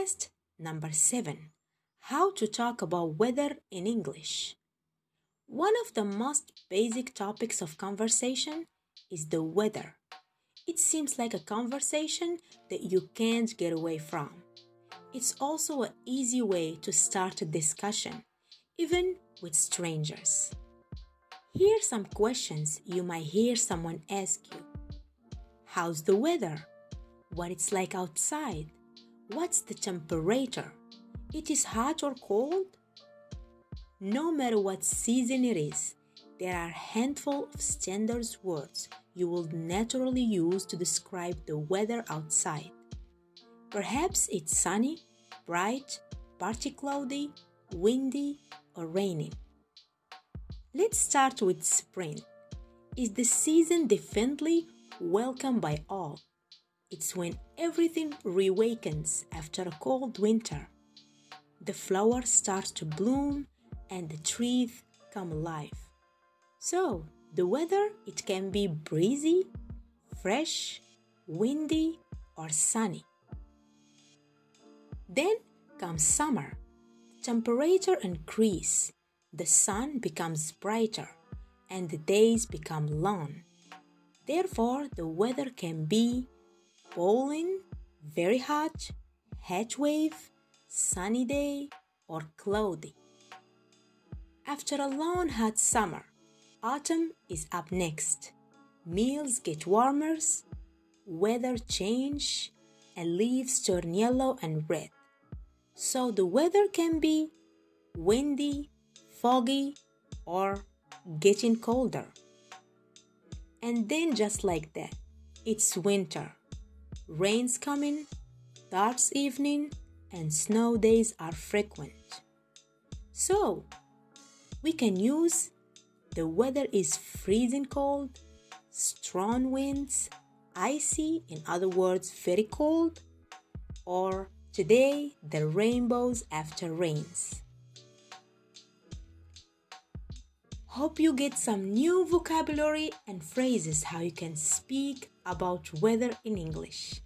podcast number 7 How to Talk About Weather in English. One of the most basic topics of conversation is the weather. It seems like a conversation that you can't get away from. It's also an easy way to start a discussion, even with strangers. Here are some questions you might hear someone ask you How's the weather? What it's like outside? What's the temperature? It is hot or cold? No matter what season it is, there are a handful of standard words you will naturally use to describe the weather outside. Perhaps it's sunny, bright, partly cloudy, windy, or raining. Let's start with spring. Is the season definitely welcomed by all? It's when everything reawakens after a cold winter. The flowers start to bloom and the trees come alive. So, the weather it can be breezy, fresh, windy, or sunny. Then comes summer. Temperature increase, the sun becomes brighter, and the days become long. Therefore, the weather can be Bowling, very hot, heat wave, sunny day, or cloudy. After a long hot summer, autumn is up next. Meals get warmer, weather change, and leaves turn yellow and red. So the weather can be windy, foggy, or getting colder. And then just like that, it's winter. Rain's coming, dark's evening, and snow days are frequent. So, we can use the weather is freezing cold, strong winds, icy, in other words, very cold, or today the rainbows after rains. Hope you get some new vocabulary and phrases how you can speak about weather in English.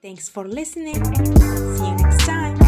Thanks for listening. See you next time.